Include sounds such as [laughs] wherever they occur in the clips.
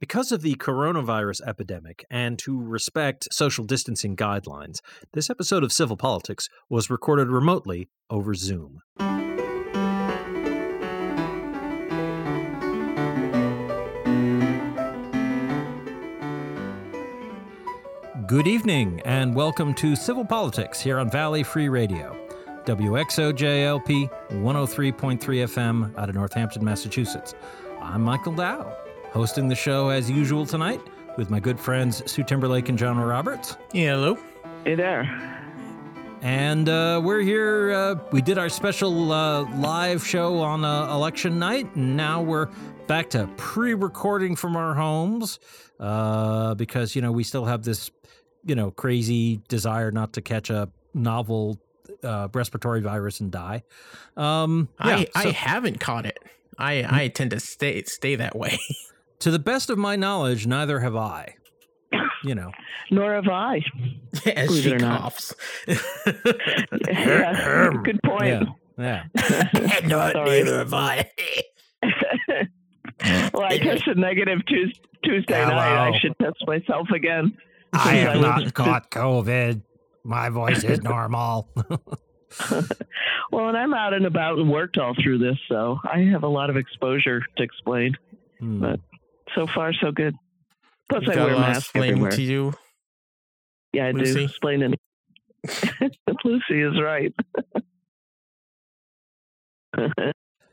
Because of the coronavirus epidemic and to respect social distancing guidelines, this episode of Civil Politics was recorded remotely over Zoom. Good evening, and welcome to Civil Politics here on Valley Free Radio, WXOJLP 103.3 FM out of Northampton, Massachusetts. I'm Michael Dow, hosting the show as usual tonight with my good friends Sue Timberlake and John Roberts. Yeah, hello. Hey there. And uh, we're here. Uh, we did our special uh, live show on uh, election night, and now we're back to pre recording from our homes uh, because, you know, we still have this, you know, crazy desire not to catch a novel uh, respiratory virus and die. Um, yeah, I, I haven't caught it. I, I tend to stay stay that way. [laughs] to the best of my knowledge, neither have I. You know, [laughs] Nor have I. As she it or not. coughs. [laughs] Yeah, [laughs] good point. yeah, yeah. no, neither have I. well, I tested negative Tues- Tuesday night. I should test myself again. I have Since not was- caught COVID. My voice is normal. Well, and I'm out and about and worked all through this, so I have a lot of exposure to explain. Hmm. But so far, so good. Plus, You've I got wear a a mask explaining everywhere. to you. yeah, I Lucy. do. Explaining. [laughs] Lucy is right.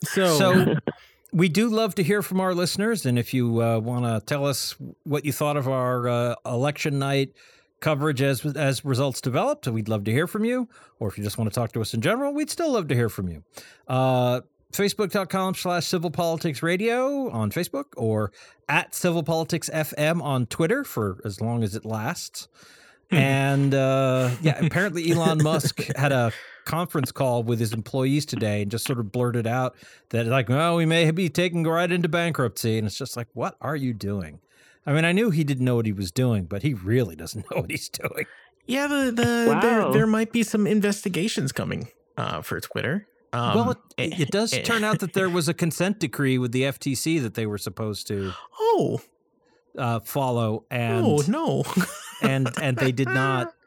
So, So [laughs] we do love to hear from our listeners, and if you uh, want to tell us what you thought of our uh, election night coverage as as results developed, we'd love to hear from you. Or if you just want to talk to us in general, we'd still love to hear from you. Uh, Facebook.com slash Civil Politics Radio on Facebook or at Civil Politics FM on Twitter for as long as it lasts. And uh, yeah, [laughs] apparently Elon Musk had a conference call with his employees today and just sort of blurted out that like, well, we may be taking right into bankruptcy, and it's just like, what are you doing? I mean, I knew he didn't know what he was doing, but he really doesn't know what he's doing. yeah, the, the there, there might be some investigations coming uh, for Twitter. Um, well, it, it does eh, turn out that there [laughs] was a consent decree with the FTC that they were supposed to Oh, uh, follow, and oh no. and and they did not. [laughs]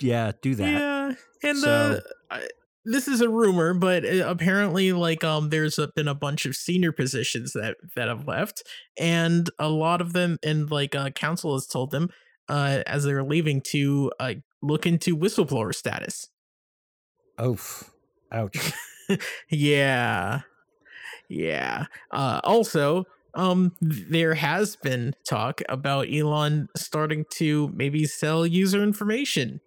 Yeah, do that. Yeah, and So- uh, I, this is a rumor, but uh, apparently, like, um, there's a, been a bunch of senior positions that that have left, and a lot of them, and like, uh, counsel has told them, uh, as they're leaving, to uh, look into whistleblower status. Oof. Ouch. [laughs] Yeah, yeah. Uh, also, um, there has been talk about Elon starting to maybe sell user information.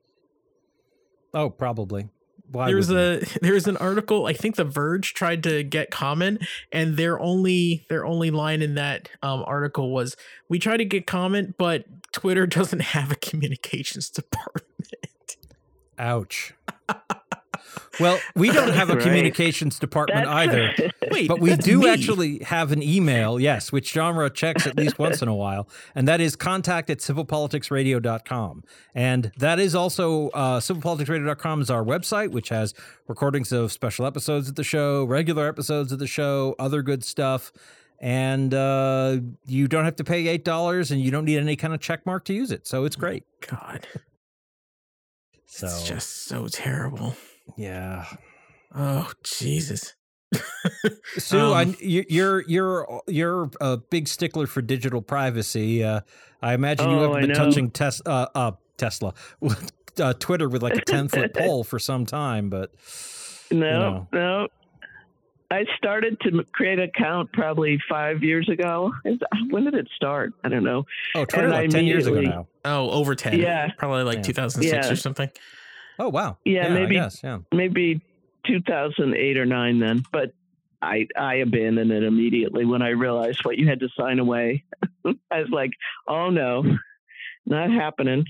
Oh, probably. Why there's a [laughs] there's an article i think the verge tried to get comment and their only their only line in that um, article was we try to get comment but twitter [laughs] doesn't have a communications department? Ouch. Well, we don't [laughs] have a Right. communications department either. [laughs] wait But we do me. actually have an email, yes, which genre checks at least once in a while, and that is contact at civilpoliticsradio.com. And that is also uh, civilpoliticsradio.com is our website, which has recordings of special episodes of the show, regular episodes of the show, other good stuff. And uh, you don't have to pay $8 and you don't need any kind of check mark to use it. So it's great. god So, it's just so terrible yeah. oh jesus Sue, Um, you- you're you're you're a big stickler for digital privacy. Uh, I imagine you Oh, haven't been touching tes- uh, uh, Tesla, [laughs] uh, Twitter with like a ten foot [laughs] pole for some time, but no, know. no. I started to create an account probably five years ago. When did it start? I don't know. oh, Twitter like ten years ago now. oh over 10 Yeah. probably like Yeah. 2006 Yeah. or something Oh wow, Yeah, I maybe- guess, yeah. maybe 2008 or 9 then but i i abandoned it immediately when i realized what you had to sign away. [laughs] I was like oh no not happening.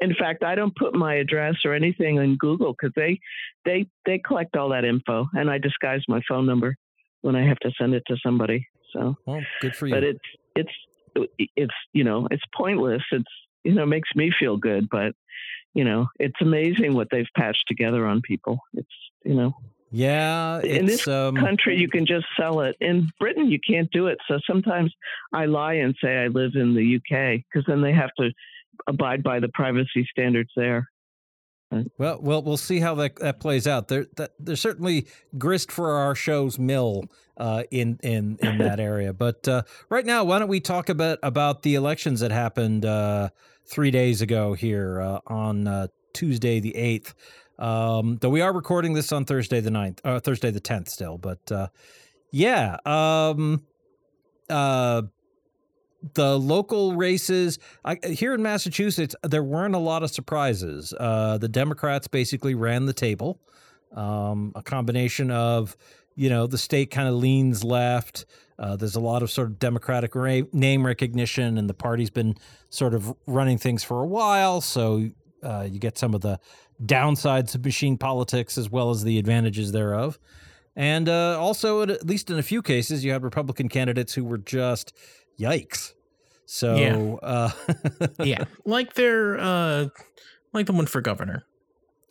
In fact i don't put my address or anything in google because they they they collect all that info and i disguise my phone number when i have to send it to somebody so. Well, good for you. but it's it's it's you know it's pointless. It's you know makes me feel good but you know it's amazing what they've patched together on people it's you know Yeah, In this um, country you can just sell it. In Britain you can't do it. So sometimes I lie and say I live in the UK because then they have to abide by the privacy standards there. Well, well, we'll see how that, that plays out. There, that, there's certainly grist for our show's mill uh, in in in [laughs] that area. But uh, right now, why don't we talk about about the elections that happened uh, three days ago here uh, on uh, Tuesday the eighth. Um, though we are recording this on Thursday the 9th, uh, Thursday the tenth still. But uh, yeah, um, uh, the local races I, here in Massachusetts, there weren't a lot of surprises. Uh, the Democrats basically ran the table. Um, a combination of, you know, the state kind of leans left. Uh, there's a lot of sort of Democratic ra- name recognition, and the party's been sort of running things for a while. So uh, you get some of the downsides of machine politics as well as the advantages thereof. And uh, also, at least in a few cases, you had Republican candidates who were just yikes. So Yeah. uh, [laughs] yeah, like they're uh, like the one for governor.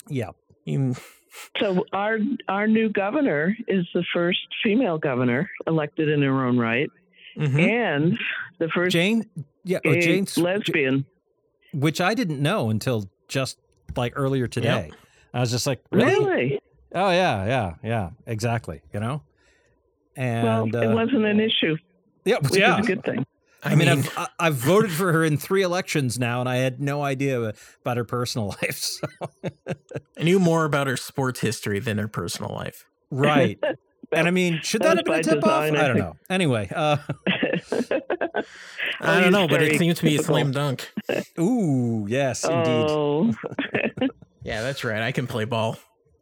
yeah, I mean, So our our new governor is the first female governor elected in her own right, mhm. and the first Jane, yeah, oh, gay Jane, S- lesbian. which I didn't know until just like earlier today. I was just like, really? Really? Oh yeah, yeah, yeah, exactly. You know, and well, it uh, wasn't an issue, yeah, which yeah. is a good thing. I, I mean, mean, I've I- I've voted for her in three elections now, and I had no idea about her personal [laughs] life. So. I knew more about her sports history than her personal life. Right, [laughs] and I mean, should that, that have been a was by tip off? I I don't know. Anyway, uh, I don't know, but it very seems to be a slam dunk. ooh, yes, indeed. Oh, [laughs] Yeah, that's right. I can play ball.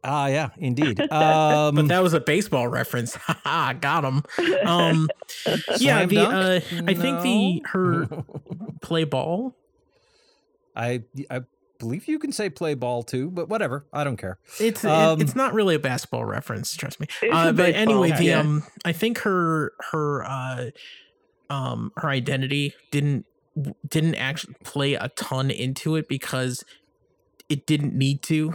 Ah, yeah, indeed. [laughs] Um, But that was a baseball reference. [laughs] Haha, got him. Um, [laughs] yeah, the dunk? uh, I think the her play ball. I I believe you can say play ball too, but whatever. I don't care. It's it- Um, it's not really a basketball reference. Trust me. Uh, but anyway, the yeah. um, I think her her uh, um, her identity didn't didn't actually play a ton into it because it didn't need to.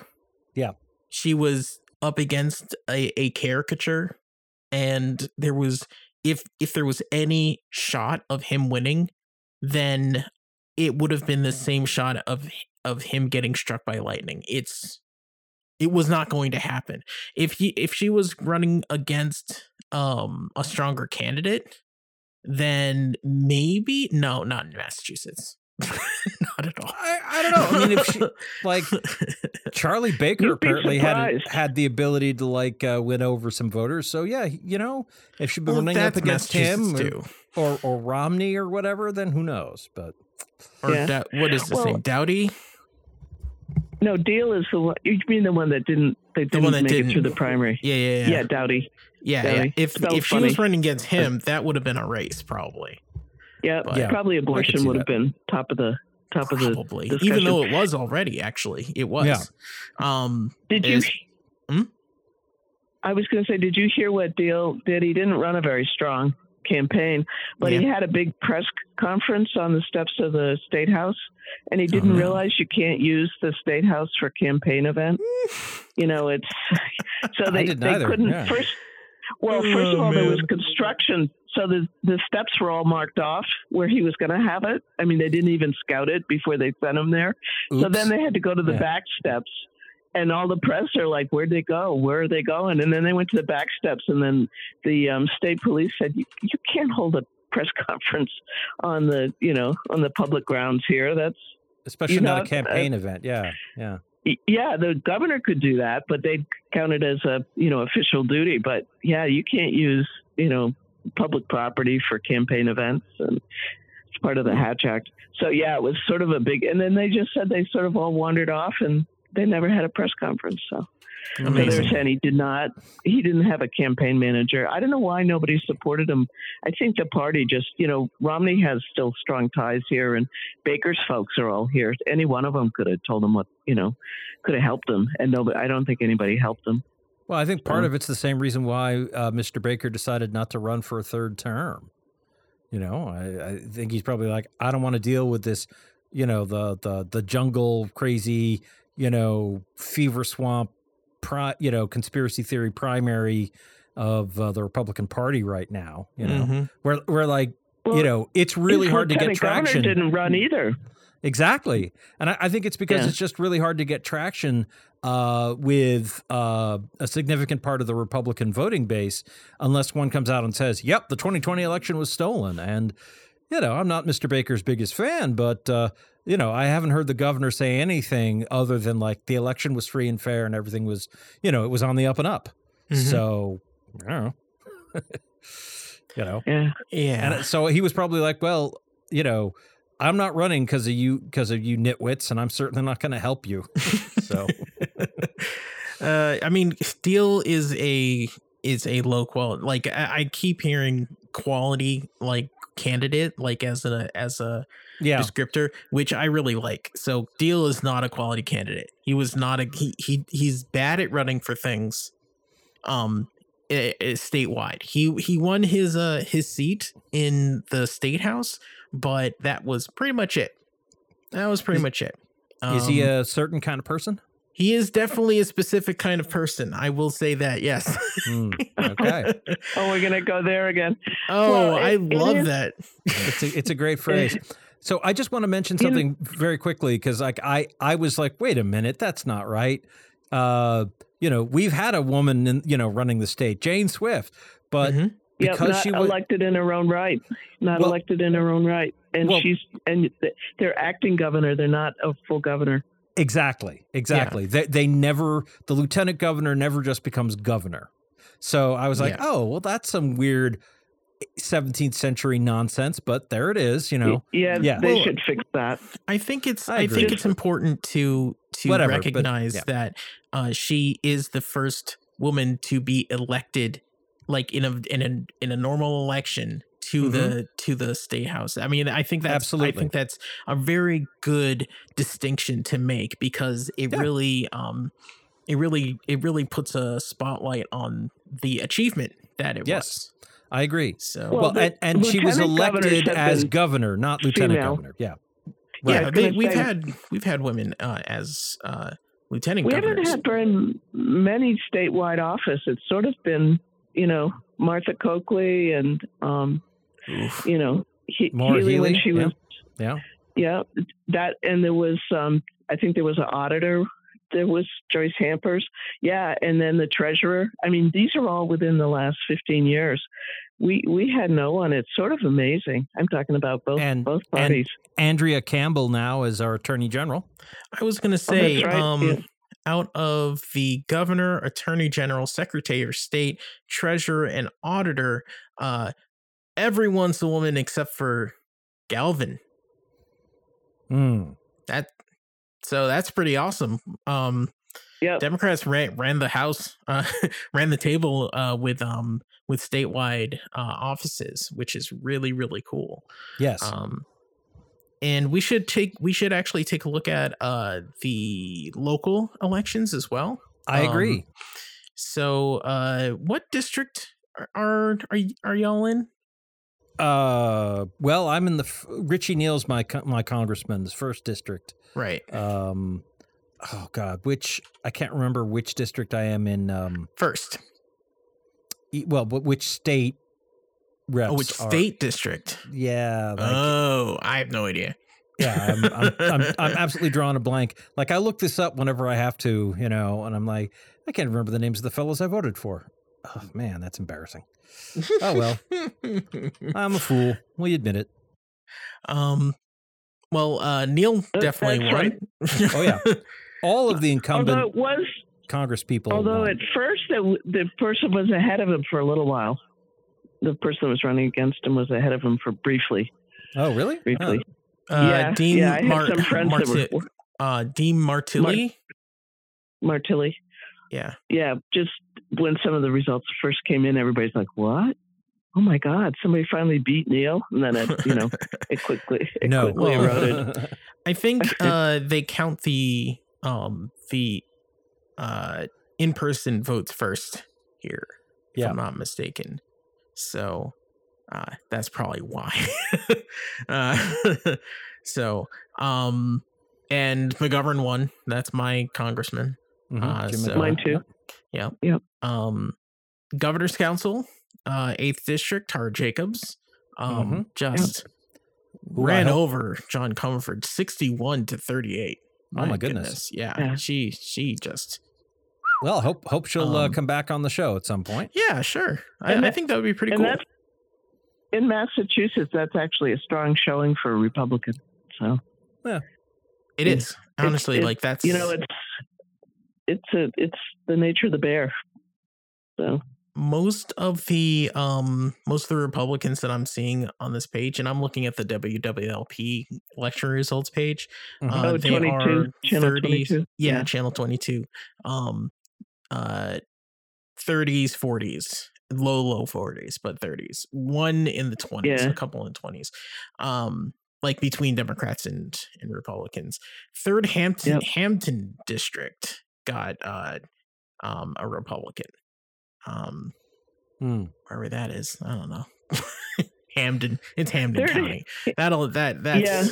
Yeah. She was up against a, a caricature, and there was if if there was any shot of him winning, then it would have been the same shot of of him getting struck by lightning. It's it was not going to happen. If he if she was running against um a stronger candidate, then maybe no, not in Massachusetts. [laughs] not at all. I, I don't know. I mean, if she, [laughs] like Charlie Baker You'd apparently had surprised. had the ability to like uh, win over some voters. So yeah, you know, if she'd been Well, running up against him or, or or Romney or whatever, then who knows? But Or Yeah. Dou- what is the Well, name? Doughty? no, Diehl is the one. You mean the one that didn't? They didn't one that make it through the primary. Yeah, yeah, Yeah, yeah. Doughty. Yeah, yeah. Doughty. If Spelled if she was running against him, that would have been a race, probably. Yeah, But- Yeah, probably abortion would have been top of the top of the. Probably. discussion. Even though it was already, actually. It was. Yeah. Um Did you? Hmm? I was going to say, did you hear what Diehl did? He didn't run a very strong campaign, but he had a big press conference on the steps of the state house, and he didn't no. realize you can't use the state house for campaign events. [sighs] you know, it's [laughs] so I they didn't they either, couldn't yeah. first. Well, first of Oh, all, there was construction, so the the steps were all marked off where he was going to have it. I mean, they didn't even scout it before they sent him there. So then they had to go to the Yeah. back steps, and all the press are like, "Where'd they go? Where are they going?" And then they went to the back steps, and then the um, state police said, "You, you can't hold a press [laughs] conference on the you know on the public grounds here. That's especially not a campaign event. Yeah, yeah. yeah, the governor could do that, but they count it as a you know official duty. But yeah, you can't use you know public property for campaign events, and it's part of the Hatch Act. So yeah, it was sort of a big. And then they just said they sort of all wandered off, and they never had a press conference. So, so they were saying he did not. He didn't have a campaign manager. I don't know why nobody supported him. I think the party just you know Romney has still strong ties here, and Baker's folks are all here. Any one of them could have told him what you know could have helped him, and nobody. I don't think anybody helped him. Well, I think part of it's the same reason why uh, Mr. Baker decided not to run for a third term. You know, I, I think he's probably like, I don't want to deal with this. You know, the the the jungle crazy. You know, fever swamp pri- you know, conspiracy theory primary of uh, the Republican Party right now. You know, Mhm. where we're like, Well, you know, it's really hard to get lieutenant governor traction. Didn't run either. Exactly, and I, I think it's because Yeah. it's just really hard to get traction uh, with uh, a significant part of the Republican voting base, unless one comes out and says, "Yep, the 2020 election was stolen." And you know, I'm not Mr. Baker's biggest fan, but uh, you know, I haven't heard the governor say anything other than like the election was free and fair and everything was, you know, it was on the up and up. Mhm. So I don't know. [laughs] you know, Yeah. yeah. and so he was probably like, well, you know, I'm not running because of you, because of you nitwits, and I'm certainly not going to help you. [laughs] so uh, I mean, Steele is a is a low quality. Like I, I keep hearing quality like candidate like as a as a yeah, descriptor, which I really like. So Diehl is not a quality candidate. He was not a he, he he's bad at running for things. Um, i- i- statewide, he he won his uh his seat in the state house, but that was pretty much it. That was pretty Is- much it. is he Um, a certain kind of person? He is definitely a specific kind of person. I will say that. Yes. Hmm, okay, [laughs] Oh, we're gonna go there again. oh, Well, I it- it love is- that. it's a, it's a great [laughs] phrase. So I just want to mention something very quickly because like I I was like, wait a minute, that's not right. Uh, you know, we've had a woman in, you know running the state, Jane Swift, but Mhm. Yep, because not she was elected in her own right. Not Well- elected in her own right, and Well- she's and they're acting governor. They're not a full governor. Exactly. Exactly. They they never the lieutenant governor never just becomes governor. So I was like, Yeah. oh well, that's some weird 17th century nonsense, but there it is. You know, yeah, yeah. they Well, should fix that. I think it's I I, think it's important to to Whatever, but- recognize yeah. that uh, she is the first woman to be elected like in a in a in a normal election to the to the state house. I mean, I think that's I think that's a very good distinction to make because it Yeah. really um it really it really puts a spotlight on the achievement that it Yes. was. I agree. So Well, Well, the and, and she was elected have as governor, not lieutenant female. governor. Yeah. yeah, they, we've had we've had women uh, as uh, lieutenant We governors. haven't had very m- many statewide office. It's sort of been, you know, Martha Coakley and, um, Oof. you know, he, Maura Healey when she yeah. was, Yeah. yeah, that, and there was, um, I think there was an auditor. There was Joyce Hampers. Yeah. And then the treasurer. I mean, these are all within the last 15 years. We, we had no one. It's sort of amazing. I'm talking about both, And- both and- parties. Andrea Campbell now is our attorney general. I was gonna Oh, say, that's right, um, yeah. Out of the governor, attorney general, secretary of state, treasurer, and auditor, uh, everyone's a woman except for Galvin. Hmm. That so that's pretty awesome. Um, Yep. Democrats ran ran the house, uh, [laughs] ran the table uh, with um with statewide uh, offices, which is really really cool. Yes. Um, and we should take we should actually take a look at uh the local elections as well. I um, agree. So, uh, what district are are are, y- are y'all in? Uh, well, I'm in the f- Richie Neal's my co- my congressman's first district. Right, Um, oh God, which I can't remember which district I am in. Um, first. e- well, but which state reps? Oh, which are- state district? Yeah, like, oh, I have no idea. yeah. I'm, I'm, I'm I'm absolutely drawing a blank. Like I look this up whenever I have to, you know, and I'm like, I can't remember the names of the fellows I voted for. Oh man, that's embarrassing. Oh, well. [laughs] I'm a fool. We admit it. um. Well, uh, Neal That- definitely that's won. right. Oh yeah, all of the [laughs] Although incumbent it was Congress people. Although won. at first it, w- the person was ahead of him for a little while. The person that was running against him was ahead of him for briefly. oh really? Huh. Briefly. Uh, yeah, Dean yeah. I had some friends that were uh, Dean Martilli. Martilli. yeah. Yeah, just when some of the results first came in, everybody's like, "What? Oh my God! Somebody finally beat Neal!" And then it, you know, it quickly, [laughs] it No. quickly Well, eroded. [laughs] I think [laughs] uh, they count the um the uh in person votes first here, if Yeah. I'm not mistaken. So uh, that's probably why. [laughs] uh, [laughs] so um and McGovern won. That's my congressman. Mhm, Uh, so- Mine too. Yeah. Yeah. Um, Governor's Council, uh, Eighth District, Tara Jacobs, um, Mhm. just Who I ran hope- over John Comerford, sixty-one to thirty-eight. Oh my goodness. Yeah, Yeah. she she just Well, hope hope she'll uh, Um, come back on the show at some point. yeah sure. I, And I think that would be pretty cool. in Massachusetts. That's actually a strong showing for a Republican. So It it's- is honestly it's- like that's you know, it's it's a it's the nature of the bear. So most of the um most of the Republicans that I'm seeing on this page, and I'm looking at the WWLP election results page. Mhm. Uh, oh, they 22, are channel 22. Yeah, Yeah. channel 22. Um uh 30s, 40s, low low 40s, but 30s. One in the 20s, Yeah. a couple in 20s. Um like between Democrats and and Republicans. Third Hampden Yep. Hampden district got uh um a Republican. Um Hmm. wherever that is. I don't know. [laughs] Hampden. It's Hampden Thirty- County. That'll that [laughs] that's Yeah,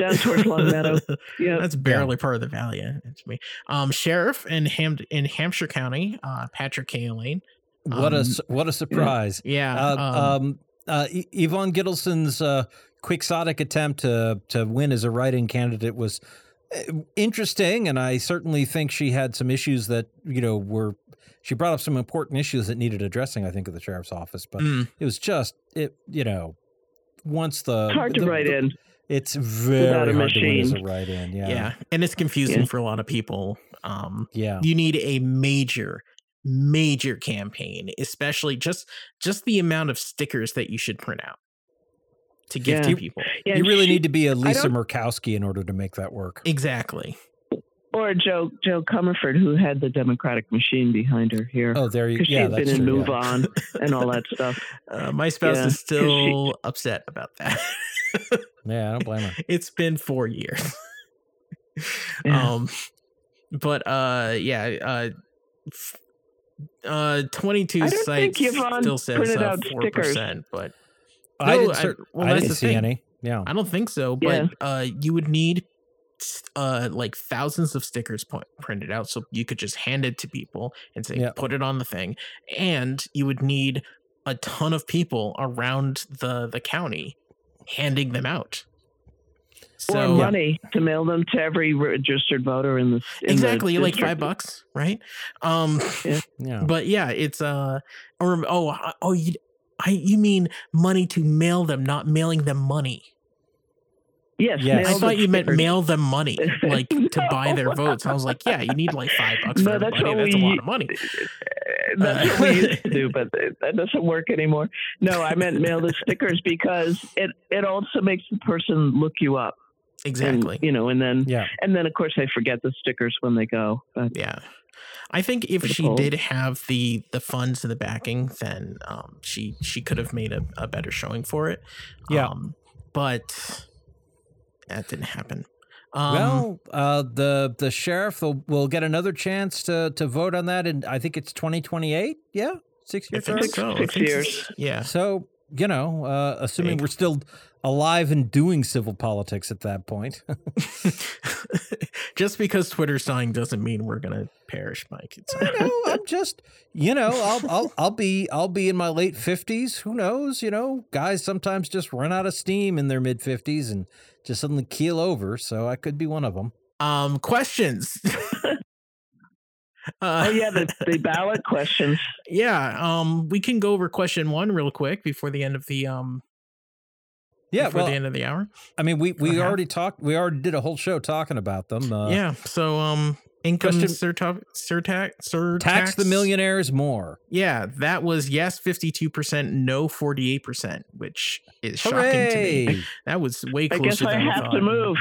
down towards Longmeadow. [laughs] Yeah, that's barely part of the valley to me. Um, sheriff in Ham in Hampshire County, uh, Patrick Cahillane. What a Um, s- what a surprise! Yeah. Uh, um, um, uh, Y- Yvonne Gittelson's uh, quixotic attempt to to win as a write-in candidate was uh, interesting, and I certainly think she had some issues that you know were. She brought up some important issues that needed addressing. I think at the sheriff's office, but mm, it was just it. You know, once the it's hard to the- write the- in. It's very a hard to win as a machine. write-in. yeah. Yeah, and it's confusing Yeah. for a lot of people. Um, yeah. you need a major, major campaign, especially just just the amount of stickers that you should print out to give Yeah. to people. Yeah, you really she- need to be a Lisa Murkowski in order to make that work. Exactly. or Jo Jo Comerford, who had the Democratic machine behind her here. Oh, there you. because Yeah, she's been that's in true, Move yeah. On and all that [laughs] stuff. Uh, my spouse Yeah, is 'cause she- still upset about that. [laughs] Yeah, I don't blame her. it's been four years. [laughs] Yeah. Um, but uh, yeah, uh, uh, twenty-two I think sites still says printed uh, four percent, but I didn't, I- well, I didn't see thing. any. Yeah. I don't think so. But Yeah. uh, you would need uh like thousands of stickers po- printed out so you could just hand it to people and say Yeah. put it on the thing and you would need a ton of people around the the county handing them out so or money to mail them to every registered voter in the in the exactly like district. five bucks right um Yeah. but yeah it's uh or oh oh you I, you mean money to mail them not mailing them money Yes, Yes. I thought you meant stickers. mail them money, [laughs] like to buy their votes. I was like, yeah, you need like five bucks for No, that's everybody. what That's a lot of money. [laughs] That's Uh, what we used to do, [laughs] but that doesn't work anymore. No, I meant mail the stickers because it it also makes the person look you up. and, Exactly. you know, and then Yeah. and then of course they forget the stickers when they go. But Yeah. I think if she poll. did have the the funds and the backing, then um, she she could have made a, a better showing for it. Yeah. Um, but that didn't happen. Um, well, uh, the the sheriff will, will get another chance to to vote on that, and I think it's twenty twenty eight. Yeah, six years. I years. think Six- so. I six years. Yeah. So you know, uh, assuming we're still alive and doing civil politics at that point. [laughs] Just because Twitter's dying doesn't mean we're gonna perish, Mike. It's I know. I'm just, you know, I'll I'll I'll be I'll be in my late fifties. Who knows? You know, guys sometimes just run out of steam in their mid fifties and just suddenly keel over. So I could be one of them. um questions. [laughs] uh, oh yeah, the, the ballot questions. [laughs] yeah. Um, we can go over question one real quick before the end of the um Yeah. before Well, the end of the hour. I mean, we we half. already talked. We already did a whole show talking about them. Uh, yeah. So um, income question- surtax surtax surtax Tax the millionaires more. Yeah, that was yes, fifty two percent, no, forty eight percent, which is shocking to me. [laughs] That was way closer. I guess I than have thought. to move.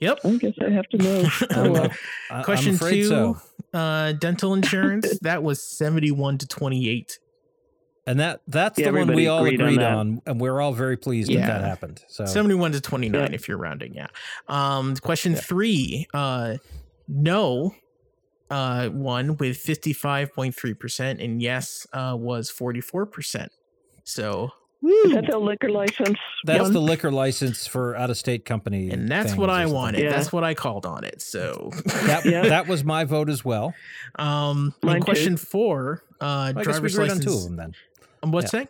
Yep. I guess I have to move. [laughs] Oh, well. know. I- I'm Question two, so. Uh, dental insurance. [laughs] that was seventy one to twenty eight. And that that's Yeah, the one we all agreed agreed, on on, and we're all very pleased Yeah. that that happened. So 71 to 29 Yeah. if you're rounding yeah um question Yeah. three uh no uh one with 55.3% and yes uh was 44% so Is that the liquor license? That's one? the liquor license for out of state company. And that's what I wanted. Yeah. That's what I called on it. So, That, Yeah. that was my vote as well. um, Mine in too. question four, uh, I guess we driver's agreed license. on two of them then. Um, What's that?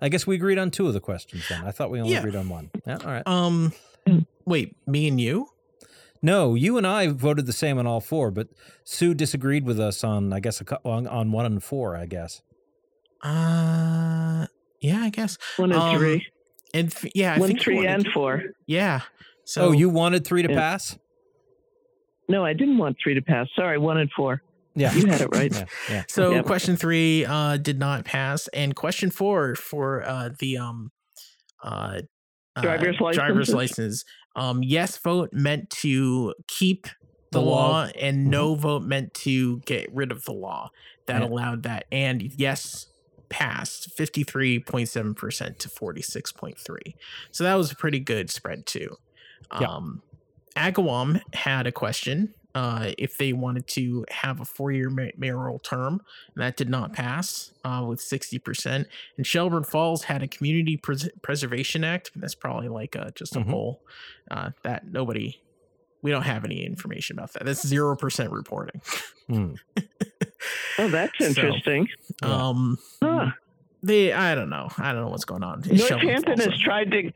I guess we agreed on two of the questions then. I thought we only Yeah. agreed on one. Yeah, all right. Um, Mm. wait, me and you? No, you and I voted the same on all four, but Sue disagreed with us on, I guess, a, on, on one and four. I guess. Uh, yeah, I guess. one and um, three. And th- yeah, I one, think three, and four. Yeah. So oh, you wanted three to Yeah. pass? No, I didn't want three to pass. Sorry, one and four. Yeah, You had it right. yeah, yeah. So Yep. question three uh, did not pass, and question four for uh, the um, uh, uh, Driver's driver's license. Um, yes vote meant to keep the, The law, law. and no vote meant to get rid of the law. That Yeah. allowed that, and yes passed fifty three point seven percent to forty six point three. So that was a pretty good spread too. Um, Agawam had a question uh, if they wanted to have a four-year mayoral term. And that did not pass uh, with 60%. And Shelburne Falls had a Community Pres- Preservation Act. That's probably like uh, just a Mhm. poll uh, that nobody, we don't have any information about that. That's 0% reporting. Hmm. Oh, that's [laughs] interesting. Yeah. Um, Huh. they, I don't know. I don't know what's going on. in Shelburne Northampton has tried to.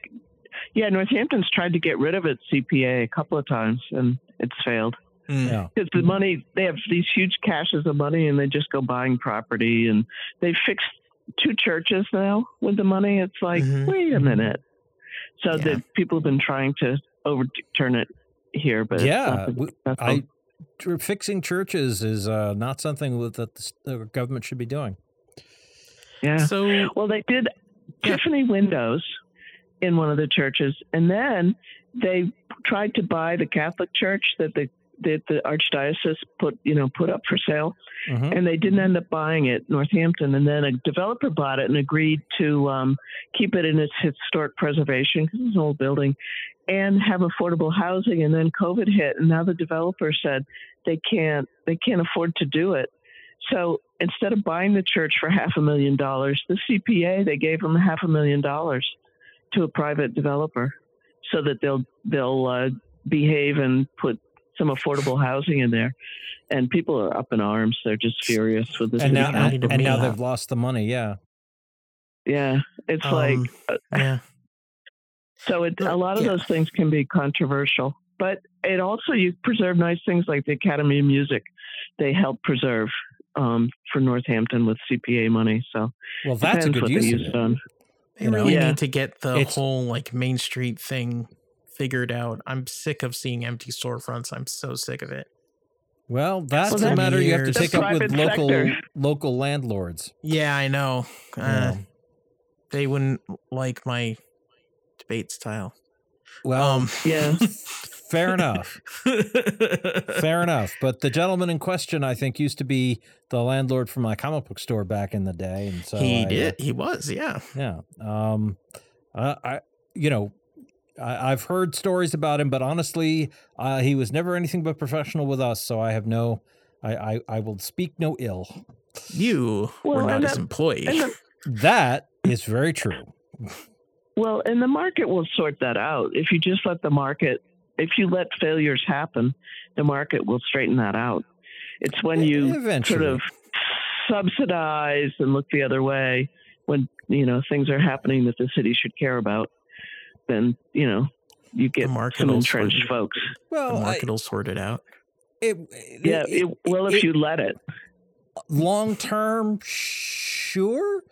Yeah, Northampton's tried to get rid of its CPA a couple of times, and it's failed. Mm. Yeah. because the money they have these huge caches of money and they just go buying property and they fixed two churches now with the money it's like Mhm. wait a minute so Yeah. the people have been trying to overturn it here but Yeah, not been we- successful. I fixing churches is uh, not something that the, the government should be doing. yeah So, well they did Yeah. tiffany windows in one of the churches and then they tried to buy the catholic church that the that the archdiocese put you know put up for sale Mhm. and they didn't end up buying it, Northampton. And then a developer bought it and agreed to um, keep it in its historic preservation because it's an old building, and have affordable housing. And then COVID hit, and now the developer said they can't they can't afford to do it. So instead of buying the church for half a million dollars, the CPA they gave them half a million dollars to a private developer, so that they'll they'll uh, behave and put some affordable housing in there and people are up in arms. They're just furious with this. And now, and, and now they've lost the money. Yeah. yeah, it's like um, uh, yeah. so. It, a lot of Yeah. those things can be controversial, but it also you preserve nice things like the Academy of Music. They help preserve um, for Northampton with CPA money. So Well, that's a good what they use of it. it. They you know? really Yeah. need to get the It's- whole like Main Street thing figured out. I'm sick of seeing empty storefronts. I'm so sick of it. Well, that's Well, a that- matter you have to Years. take up with local sector. local landlords. Yeah, I know. Uh, Yeah. They wouldn't like my debate style. Well, Um, [laughs] Yeah, fair enough. [laughs] Fair enough. But the gentleman in question, I think, used to be the landlord from my comic book store back in the day, and so he I, uh, did. He was. Yeah. Yeah. Um, I, I you know, I, I've heard stories about him, but honestly, uh, he was never anything but professional with us. So I have no, I, I, I will speak no ill. You were not his that- employee. the, [laughs] That is very true. well, and the market will sort that out if you just let the market. If you let failures happen, the market will straighten that out. It's when you eventually. sort of subsidize and look the other way when you know things are happening that the city should care about then you know you get market some entrenched sort it- folks the well, I- market will sort it out. it, yeah it, well if it- you let it. Long term, sure,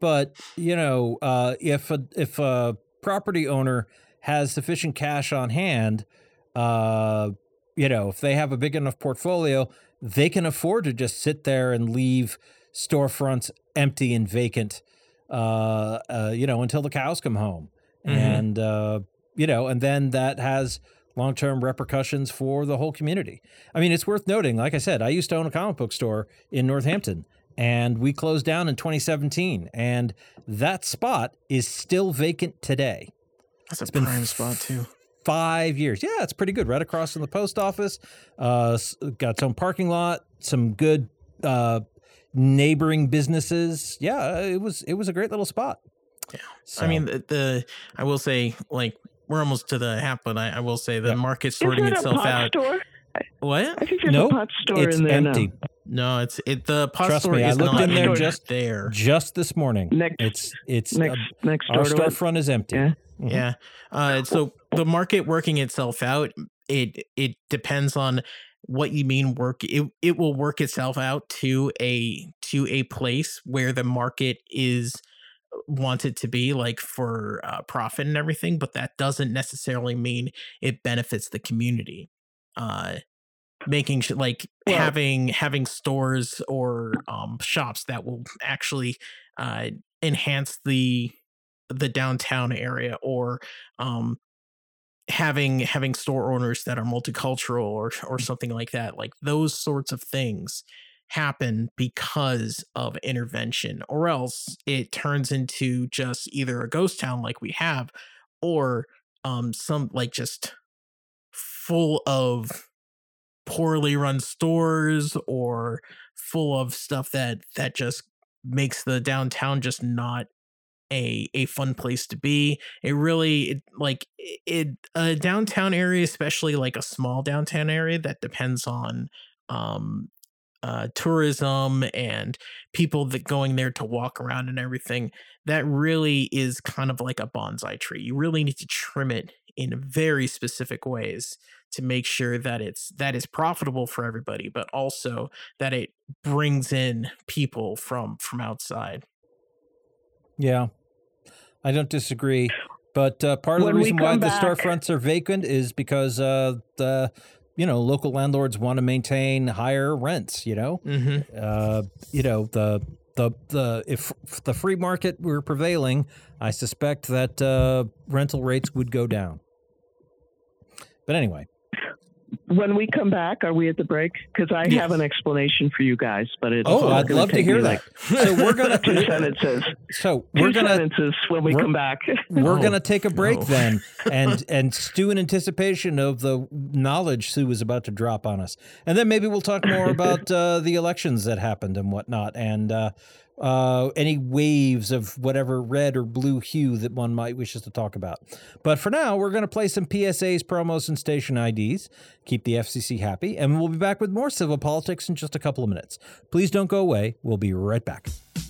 but you know, uh, if a if a property owner has sufficient cash on hand, uh, you know, if they have a big enough portfolio, they can afford to just sit there and leave storefronts empty and vacant, uh, uh, you know, until the cows come home, Mhm. and uh, you know, and then that has long term repercussions for the whole community. I mean, it's worth noting, like I said, I used to own a comic book store in Northampton and we closed down in 2017 and that spot is still vacant today. That's a been prime spot too. 5 years. Yeah, it's pretty good. Right across from the post office. Uh got its own parking lot, some good uh neighboring businesses. Yeah, it was it was a great little spot. So, I mean, the, the I will say, like, we're almost to the half, but I, I will say the Yeah. market Is sorting that a itself pot out. store? What? I think there's Nope, a pot store it's in there empty. now. No, it's it. The pot Trust store me, I is looked not in there just- there. Just this morning, Next- it's it's Next, uh, next our door to it. storefront is empty. Yeah. Mhm. Yeah. Uh, so the market working itself out, it it depends on what you mean work. It it will work itself out to a to a place where the market is wanted it to be like for uh, profit and everything, but that doesn't necessarily mean it benefits the community. Uh, making sure like Well- having having stores or um shops that will actually uh enhance the the downtown area or um having having store owners that are multicultural or or something like that like those sorts of things happen because of intervention or else it turns into just either a ghost town like we have or um some like just full of poorly run stores or full of stuff that that just makes the downtown just not a a fun place to be. It really it, like it, a downtown area, especially like a small downtown area that depends on um uh tourism and people that going there to walk around and everything. That really is kind of like a bonsai tree. You really need to trim it in very specific ways to make sure that it's that is profitable for everybody, but also that it brings in people from from outside. Yeah, I don't disagree. But uh, part of the When we reason why come the storefronts are vacant is because uh, the you know local landlords want to maintain higher rents. You know, Mm-hmm. uh, you know the the the if the free market were prevailing, I suspect that uh, rental rates would go down. But anyway, When we come back, are we at the break? Because I Yes. have an explanation for you guys, but it's oh, I'd love to hear that. Like So we're gonna [laughs] two sentences. so we're gonna sentences when we come back. we're Oh, [laughs] gonna take a break no. then [laughs] and and stew in anticipation of the knowledge sue is about to drop on us and then maybe we'll talk more about uh, the elections that happened and whatnot and uh, uh, any waves of whatever red or blue hue that one might wish us to talk about. But for now we're going to play some psas promos and station ids keep the fcc happy and we'll be back with more civil politics in just a couple of minutes. Please don't go away. We'll be right back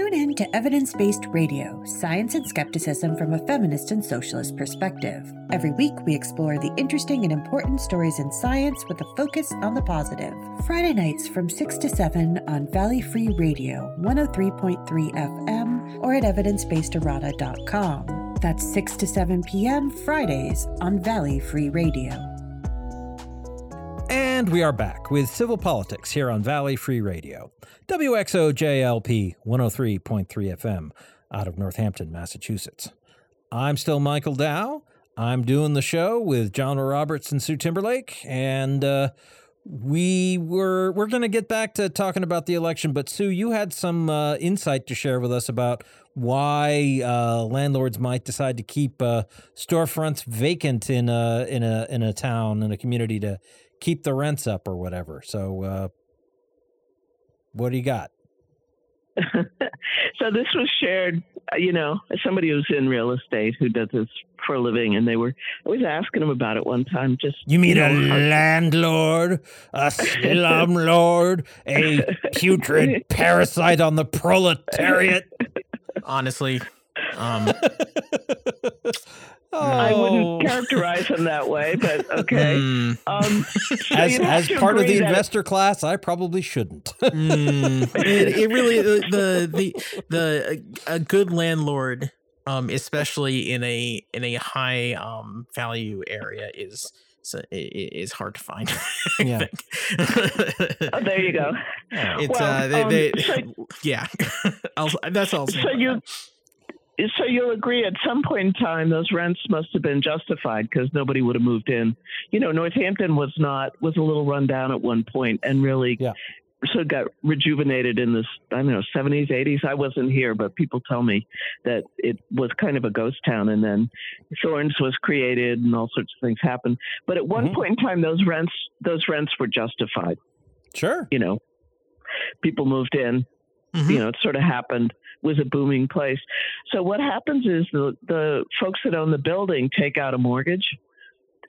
Tune in to Evidence Based Radio, science and skepticism from a feminist and socialist perspective. Every week, we explore the interesting and important stories in science with a focus on the positive. Friday nights from 6 to 7 on Valley Free Radio, 103.3 FM, or at evidencebasederrata.com. That's 6 to 7 p.m. Fridays on Valley Free Radio. And we are back with Civil Politics here on Valley Free Radio. WXOJLP 103.3 FM out of Northampton, Massachusetts. I'm still Michael Dow. I'm doing the show with John Roberts and Sue Timberlake, and uh, we were we're going to get back to talking about the election, but Sue, you had some uh, insight to share with us about why uh, landlords might decide to keep uh, storefronts vacant in a in a in a town in a community to keep the rents up or whatever. So, uh, what do you got? [laughs] so this was shared, uh, you know, somebody who's in real estate who does this for a living, and they were. I was asking them about it one time. Just You mean know, a how- landlord, a slumlord, a putrid [laughs] parasite on the proletariat? Honestly, um, [laughs] I Oh. wouldn't characterize them that way, but [laughs] okay. mm, Um, so as as part of the that- investor class, I probably shouldn't. [laughs] mm, it, it really the the the, the a good landlord, um, especially in a in a high um value area, is so i- i- is hard to find. [laughs] Yeah. Oh, there you go. It's Well, uh, they, um, they so- yeah. I'll, that's all. So you, that. So you'll agree at some point in time those rents must have been justified because nobody would have moved in. You know, Northampton was not was a little run down at one point and really Yeah. so got rejuvenated in this I don't know seventies eighties. I wasn't here, but people tell me that it was kind of a ghost town, and then Thornes was created and all sorts of things happened. But at one Mhm. point in time, those rents those rents were justified. sure. You know, people moved in Mhm. you know, it sort of happened was a booming place. So what happens is the the folks that own the building take out a mortgage,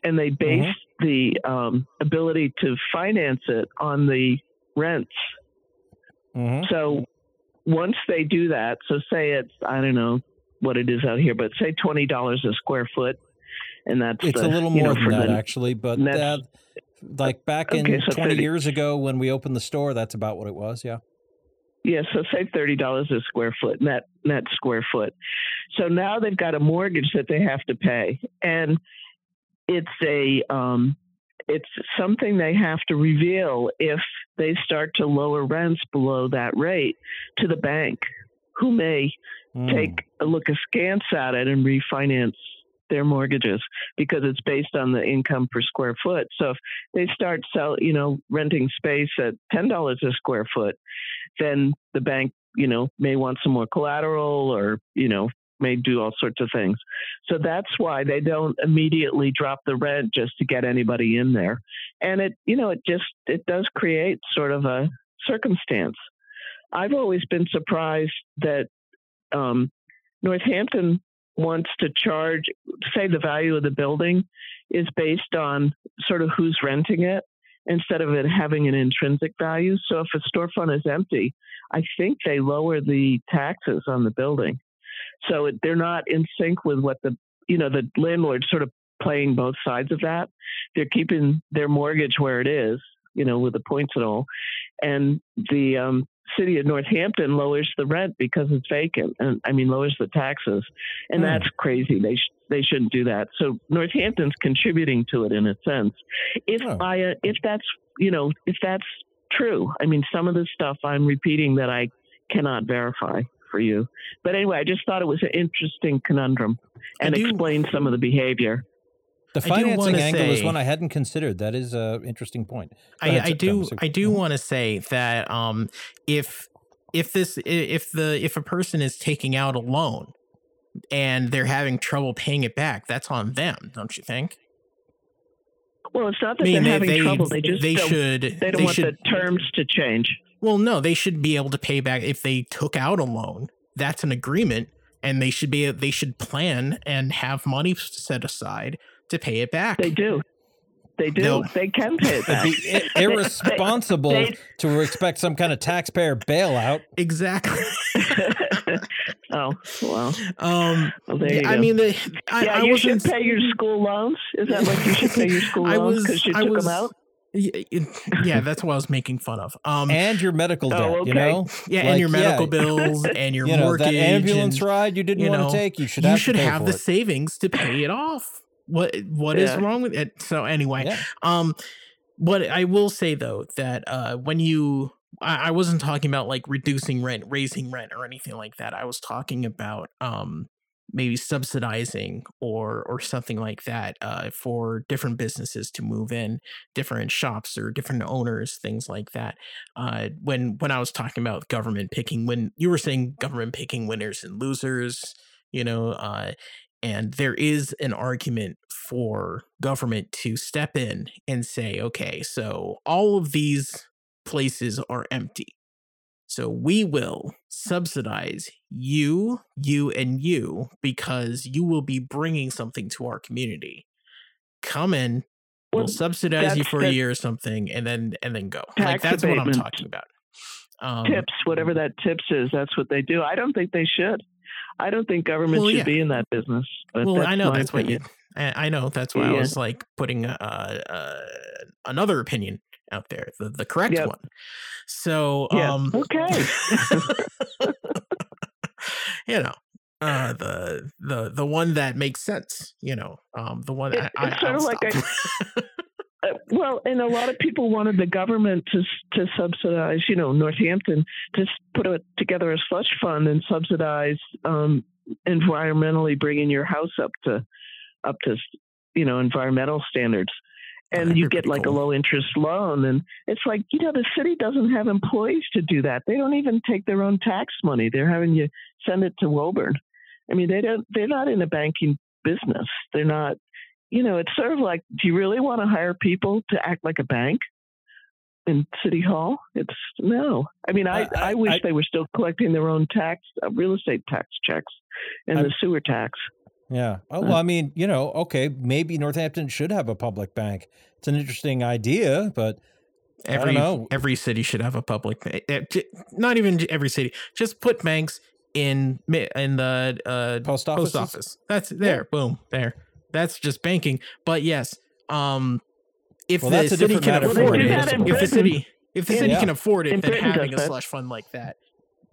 and they base the um, ability to finance it on the rents. hmm So once they do that, so say it's I don't know what it is out here, but say twenty dollars a square foot, and that's It's the, a little you more know, than for that, the- actually. But that like back in Okay, so 20 30. years ago when we opened the store, that's about what it was. Yeah. Yeah, so say thirty dollars a square foot, net net square foot. So now they've got a mortgage that they have to pay, and it's a um, it's something they have to reveal if they start to lower rents below that rate to the bank, who may Mm. take a look askance at it and refinance their mortgages because it's based on the income per square foot. So if they start sell, you know, renting space at ten dollars a square foot, then the bank, you know, may want some more collateral or, you know, may do all sorts of things. So that's why they don't immediately drop the rent just to get anybody in there. And it, you know, it just it does create sort of a circumstance. I've always been surprised that um, Northampton wants to charge, say, the value of the building is based on sort of who's renting it instead of it having an intrinsic value. So if a storefront is empty, I think they lower the taxes on the building. So it, they're not in sync with what the, you know, the landlord's sort of playing both sides of that. They're keeping their mortgage where it is, you know, with the points and all. And the um, city of Northampton lowers the rent because it's vacant, and I mean lowers the taxes, and Hmm. that's crazy. They sh- they shouldn't do that. So Northampton's contributing to it in a sense. If Oh. I uh, if that's you know if that's true, I mean some of the stuff I'm repeating that I cannot verify for you. But anyway, I just thought it was an interesting conundrum and explained some of the behavior. The financing wanna angle is one I hadn't considered. That is an interesting point. I, ahead, I do I do want to say that um if if this if the if a person is taking out a loan and they're having trouble paying it back, that's on them, don't you think? Well, it's not I that mean, they're they having they, trouble. They just they don't, should they don't want should the terms to change. well no they should be able to pay back if they took out a loan. That's an agreement, and they should be they should plan and have money set aside to pay it back. They do. They do. No. They can pay it It'd back. be [laughs] irresponsible they- to expect some kind of taxpayer bailout. exactly. [laughs] oh well. um, Well, there you I mean, the, I, yeah, I you should pay your school loans. Is that like you should pay your school [laughs] I loans was- because you I took was- them out? Y- y- yeah, that's what I was making fun of. Um, and your medical debt, Oh, you know? yeah, and your medical yeah, bills and your you know, mortgage. that ambulance and, ride you didn't you want to take, you should you have should to pay have for the it. savings to pay it off. What what is Yeah. wrong with it? So anyway, Yeah. um, what I will say though that uh, when you I, I wasn't talking about like reducing rent, raising rent, or anything like that. I was talking about um maybe subsidizing or or something like that uh, for different businesses to move in, different shops or different owners, things like that. Uh, when when I was talking about government picking, when you were saying government picking winners and losers, you know, uh, and there is an argument for government to step in and say, okay, so all of these places are empty. So we will subsidize you, you, and you because you will be bringing something to our community. Come in, Well, we'll subsidize you for a year or something, and then and then go. like that's what I'm talking about. Um, tips, whatever that tips is, that's what they do. I don't think they should. I don't think government Well, should yeah. be in that business. Well, I know that's what you. I I know that's why I was like putting uh, uh, another opinion out there, the the correct Yep. one. So, Yeah. um, okay. [laughs] you know, uh, the the the one that makes sense. You know, um, the one It- I, I, it's sort I'll of like stop. [laughs] Uh, well, and a lot of people wanted the government to to subsidize, you know, Northampton to put a, together a slush fund and subsidize um, environmentally bringing your house up to up to you know environmental standards. Oh, And that'd you get like cool. a low interest loan, and it's like you know the city doesn't have employees to do that. They don't even take their own tax money. They're having you send it to Woburn. I mean, they don't. They're not in a banking business. They're not you know, it's sort of like, do you really want to hire people to act like a bank in City Hall? It's no. I mean, I, I- I, I- wish I- they were still collecting their own tax, uh, real estate tax checks and I- the sewer tax. Yeah. Oh, well, I mean, you know, okay, maybe Northampton should have a public bank. It's an interesting idea, but I don't every know. every city should have a public bank. Eh, Not even every city. Just put banks in in the uh, post post office. office. That's there. Boom. There. That's just banking. But yes, um, if Well, the that's a city can afford the it, municipal. if the city if the Yeah. city Yeah. can afford it, In then Britain having a slush fund like that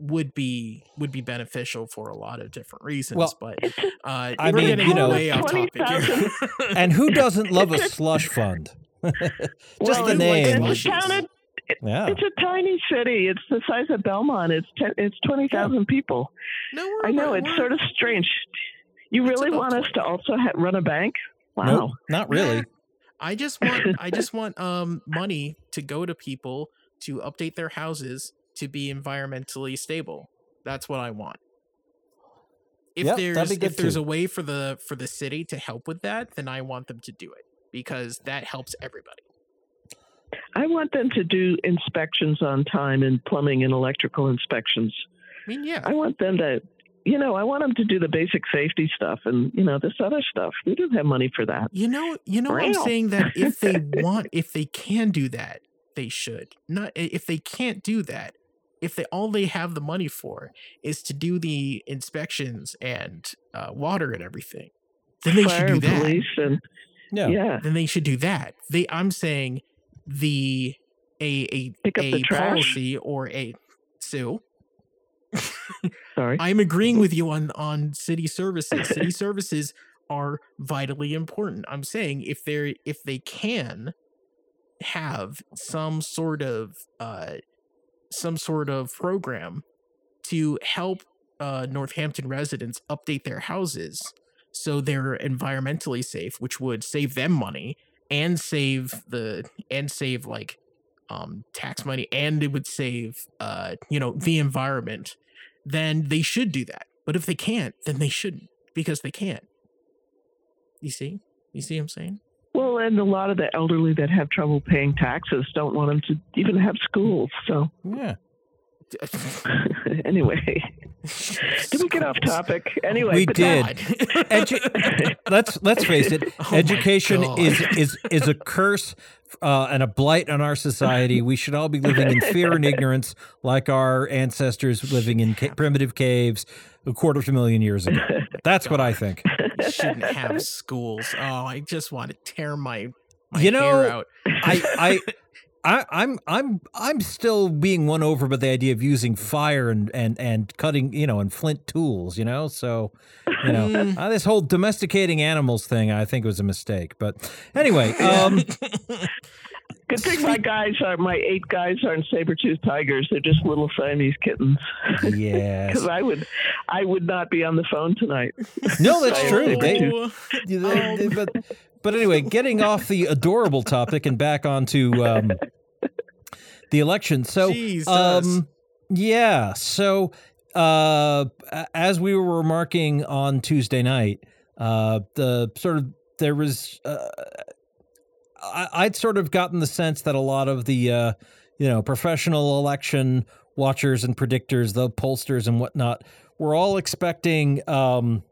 would be would be beneficial for a lot of different reasons. Well, but uh, I we're mean, getting you know- way off topic here. 20,000 [laughs] And who doesn't love a slush fund? [laughs] Just well, the name. It's a, town, it- yeah. it's a tiny city. It's the size of Belmont. It's ten, it's twenty thousand people. no, I know we're- it's we're- sort of strange. You really about want us to also ha- run a bank? Wow. Nope, not really. I just want [laughs] I just want um money to go to people to update their houses to be environmentally stable. That's what I want. If Yep, there's if there's too. a way for the for the city to help with that, then I want them to do it because that helps everybody. I want them to do inspections on time and plumbing and electrical inspections. I mean, yeah. I want them to, you know, I want them to do the basic safety stuff and, you know, this other stuff. We don't have money for that. You know, you know, I'm saying that if they [laughs] want, if they can do that, they should. Not if they can't do that, if they all they have the money for is to do the inspections and uh, water and everything, then they Fire should do and that. police and, Yeah. yeah. Then they should do that. They, I'm saying, the a a Pick up a the policy or a Sue. Sorry. I'm agreeing with you on on city services. City services are vitally important. I'm saying if they're if they can have some sort of uh some sort of program to help uh Northampton residents update their houses so they're environmentally safe, which would save them money and save the and save like um tax money and it would save uh you know the environment then they should do that. But if they can't, then they shouldn't because they can't. You see? You see what I'm saying? Well, and a lot of the elderly that have trouble paying taxes don't want them to even have schools. So, Yeah. [laughs] anyway, [laughs] did we get off topic? Anyway, We did. [laughs] Edu- let's let's face it. Oh education is is is a curse uh, and a blight on our society. We should all be living in fear and ignorance, like our ancestors living in ca- primitive caves a quarter of a million years ago. That's what I think. shouldn't have schools. Oh, I just want to tear my, my You know, hair out. I I. I, I'm I'm I'm still being won over by the idea of using fire and, and, and cutting you know and flint tools you know so you know Mm. uh, this whole domesticating animals thing I think was a mistake but anyway [laughs] um Good thing my guys are my eight guys aren't saber tooth tigers. They're just little Siamese kittens. [laughs] Yes. Because I would, I would not be on the phone tonight. No, that's true. They, they- they- but but anyway, getting off the adorable topic and back onto um, the election. So, um, yeah. So, uh, as we were remarking on Tuesday night, uh, the sort of there was. Uh, I, I'd sort of gotten the sense that a lot of the, uh, you know, professional election watchers and predictors, the pollsters and whatnot, were all expecting um,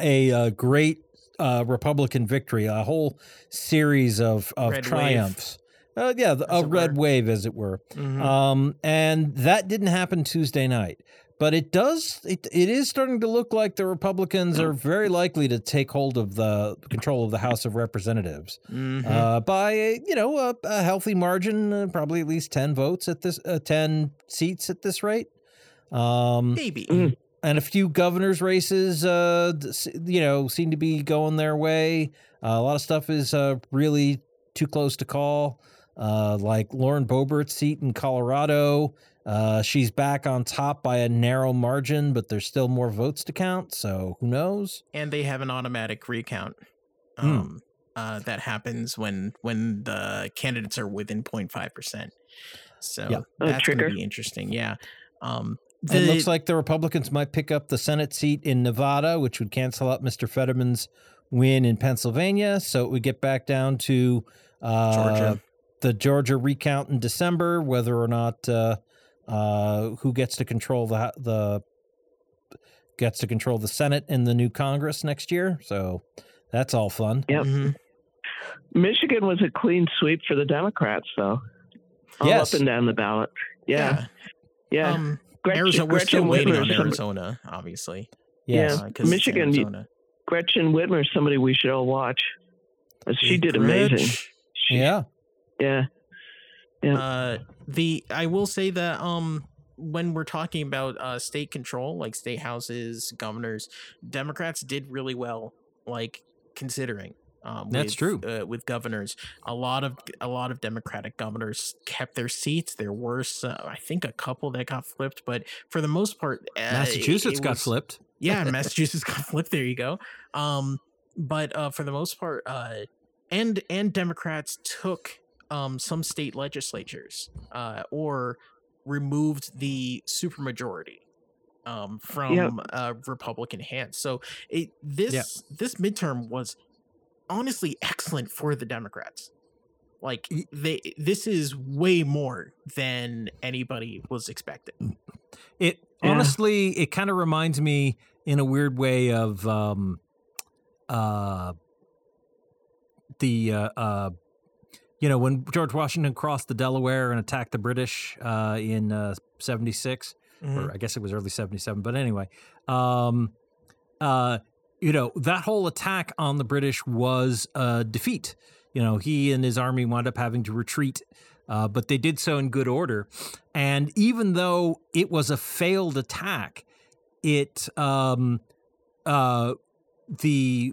a, uh great uh, Republican victory, a whole series of, of Red wave. triumphs. Uh, yeah, the- a red were. wave, as it were. mhm. Um, and that didn't happen Tuesday night. But it does. It, it is starting to look like the Republicans are very likely to take hold of the control of the House of Representatives Mhm. uh, by a, you know a, a healthy margin, uh, probably at least ten votes at this, uh, ten seats at this rate. Um, Maybe. Mm. and a few governors races, uh, you know, seem to be going their way. Uh, a lot of stuff is uh, really too close to call, uh, like Lauren Boebert's seat in Colorado. Uh, she's back on top by a narrow margin, but there's still more votes to count. So who knows? and they have an automatic recount. Hmm. Um, uh, that happens when when the candidates are within 0.5 percent. So Yeah. Oh, that's going to be interesting. Yeah. Um, it looks like the Republicans might pick up the Senate seat in Nevada, which would cancel out Mr. Fetterman's win in Pennsylvania. So we get back down to uh, Georgia. the Georgia recount in December, whether or not uh, uh, who gets to control the the gets to control the Senate in the new Congress next year. So that's all fun. Yep. Mhm. Michigan was a clean sweep for the Democrats, though. All Yes. up and down the ballot. Yeah, yeah. Um, Gretchen, Arizona, we're still waiting Whitmer on is some- Arizona, obviously. Yes. Yeah. uh, 'cause it's Michigan, Arizona. Gretchen Whitmer is somebody we should all watch. She Big did amazing. She- Yeah. yeah. Yeah. Uh, the I will say that um when we're talking about uh state control, like state houses, governors, Democrats did really well, like considering. Um, That's with, true. Uh, with governors, a lot of a lot of Democratic governors kept their seats. There were, uh, I think, a couple that got flipped, but for the most part, uh, it- Massachusetts it got was- flipped. [laughs] yeah, Massachusetts got flipped. There you go. Um, but uh, for the most part, uh, and and Democrats took um some state legislatures, uh, or removed the supermajority um from uh Republican hands. So it this this midterm was honestly excellent for the Democrats. Like they this is way more than anybody was expecting. It Yeah. honestly, it kind of reminds me in a weird way of um, uh, the uh, uh, you know when George Washington crossed the Delaware and attacked the British uh, in uh, '76, or I guess it was early '77. But anyway, um, uh, you know that whole attack on the British was a defeat. You know, he and his army wound up having to retreat, uh, but they did so in good order. And even though it was a failed attack, it um, uh, the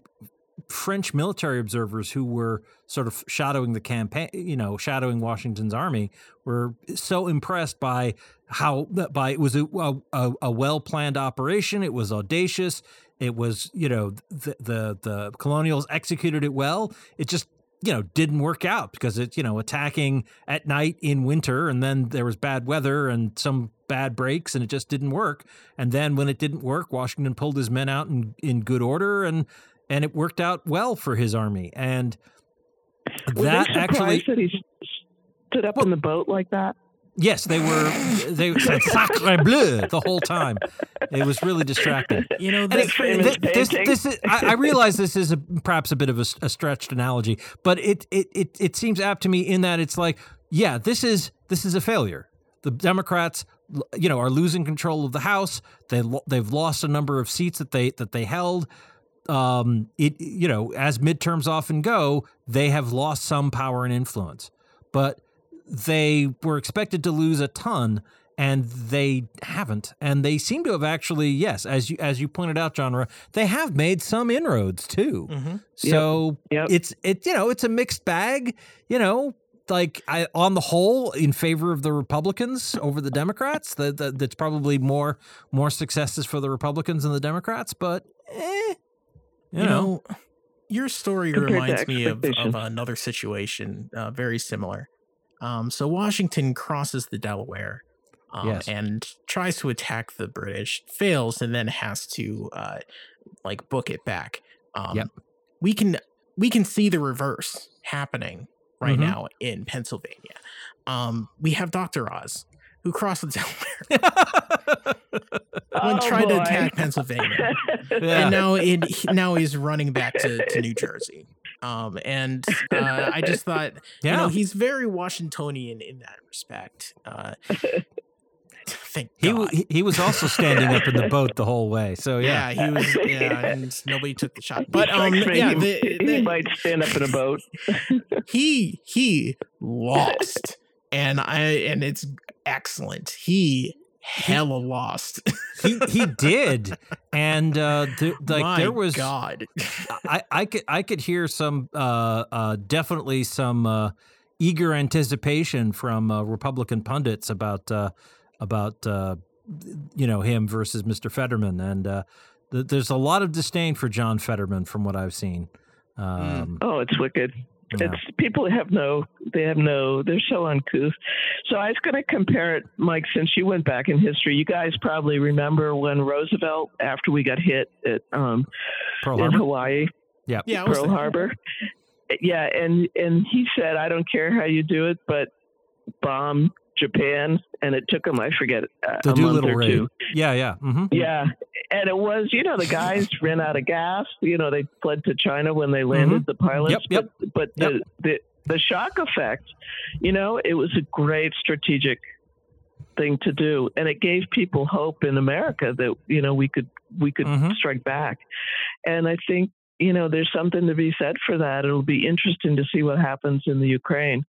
French military observers who were sort of shadowing the campaign, you know, shadowing Washington's army, were so impressed by how by it was a, a, a well planned operation. It was audacious. It was, you know, the, the the colonials executed it well. It just you know didn't work out because it you know attacking at night in winter and then there was bad weather and some bad breaks and it just didn't work and then when it didn't work washington pulled his men out in, in good order and and it worked out well for his army and Were that actually that he stood up in the boat like that? Yes they were they said sacre bleu the whole time it was really distracting You know, this, it- this, this is, I, I realize this is a, perhaps a bit of a stretched analogy, but it, it it it seems apt to me in that it's like, yeah, this is this is a failure. The Democrats, you know, are losing control of the House. They they've lost a number of seats that they that they held. Um, it you know, as midterms often go, they have lost some power and influence, but they were expected to lose a ton and they haven't and they seem to have actually yes as you as you pointed out genre they have made some inroads too Mhm. so Yep. it's it you know it's a mixed bag you know like I, on the whole in favor of the Republicans over the Democrats. That, that that's probably more more successes for the Republicans than the Democrats. But eh, you, You know, know, your story Compared reminds me of, of another situation uh, very similar. Um, so Washington crosses the Delaware um, Yes. and tries to attack the British, fails, and then has to uh, like book it back. Um, Yep. We can we can see the reverse happening right Mhm. now in Pennsylvania. Um, we have Doctor Oz who crossed the [laughs] Delaware when Oh, trying to attack Pennsylvania [laughs] Yeah. and now it now he's running back to, to New Jersey. Um, and [laughs] uh, I just thought, you know, he's very Washingtonian in that respect. Uh, [laughs] thank he, God. he he was also standing up in the boat the whole way. So yeah, yeah, he was. Yeah, [laughs] and nobody took the shot. But um, yeah, he, the, he might stand up in a boat. he he lost, and I and it's excellent. He hella lost. [laughs] he he did, and uh, th- like My there was God. I, I could I could hear some uh, uh, definitely some uh, eager anticipation from uh, Republican pundits about uh, about uh, you know him versus Mr. Fetterman, and uh, th- there's a lot of disdain for John Fetterman from what I've seen. Um, Oh, it's wicked. Yeah. It's people have no, they have no, they're so uncouth. So I was going to compare it, Mike, since you went back in history. You guys probably remember when Roosevelt, after we got hit at um, Pearl in Harbor. Hawaii, Yeah, I Pearl. Harbor. Yeah, and and he said, "I don't care how you do it, but bomb Japan." And it took them, I forget, uh, The a month or raid. two. Yeah, yeah. hmm Yeah, and it was, you know, the guys [laughs] ran out of gas. You know, they fled to China when they landed the pilots. Mm-hmm. Yep, But, but the, the the shock effect, you know, it was a great strategic thing to do, and it gave people hope in America that you know we could we could Mhm. strike back. And I think you know there's something to be said for that. It'll be interesting to see what happens in the Ukraine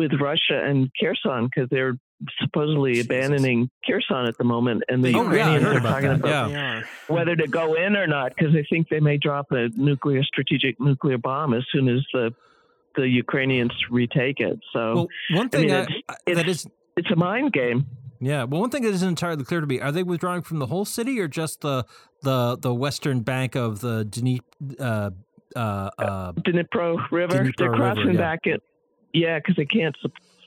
with Russia and Kherson because they're supposedly Jesus. abandoning Kherson at the moment, and the Oh, Ukrainians heard are about talking that, about yeah. Whether to go in or not because they think they may drop a nuclear strategic nuclear bomb as soon as the the Ukrainians retake it. So Well, one thing mean, I, it's- I- it's- that is it's a mind game. Yeah, well, one thing that isn't entirely clear to me: are they withdrawing from the whole city or just the the the western bank of the Dnip, uh, uh, uh, Dnipro River. Dnipro They're River, crossing yeah. back it. Yeah, because they can't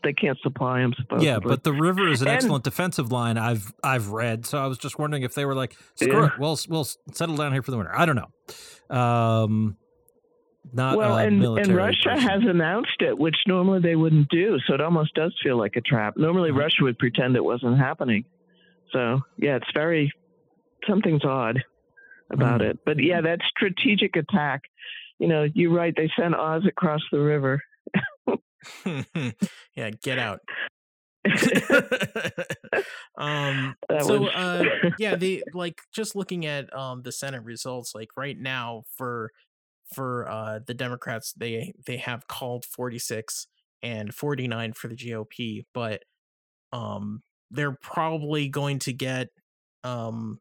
they can't supply them. Supposedly. yeah, but the river is an And- excellent defensive line. I've I've read, so I was just wondering if they were like, screw Yeah. it, we'll we'll settle down here for the winter. I don't know. Um, not well, and, and Russia person. has announced it, which normally they wouldn't do. So it almost does feel like a trap. Normally, Uh-huh. Russia would pretend it wasn't happening. So yeah, it's very something's odd about Hmm. it. But yeah, that strategic attack. You know, you're right. They sent Oz across the river. [laughs] [laughs] yeah, get [laughs] out. [laughs] um That so uh yeah they like just looking at um the senate results like right now for for uh the democrats they they have called 46 and 49 for the gop but um they're probably going to get um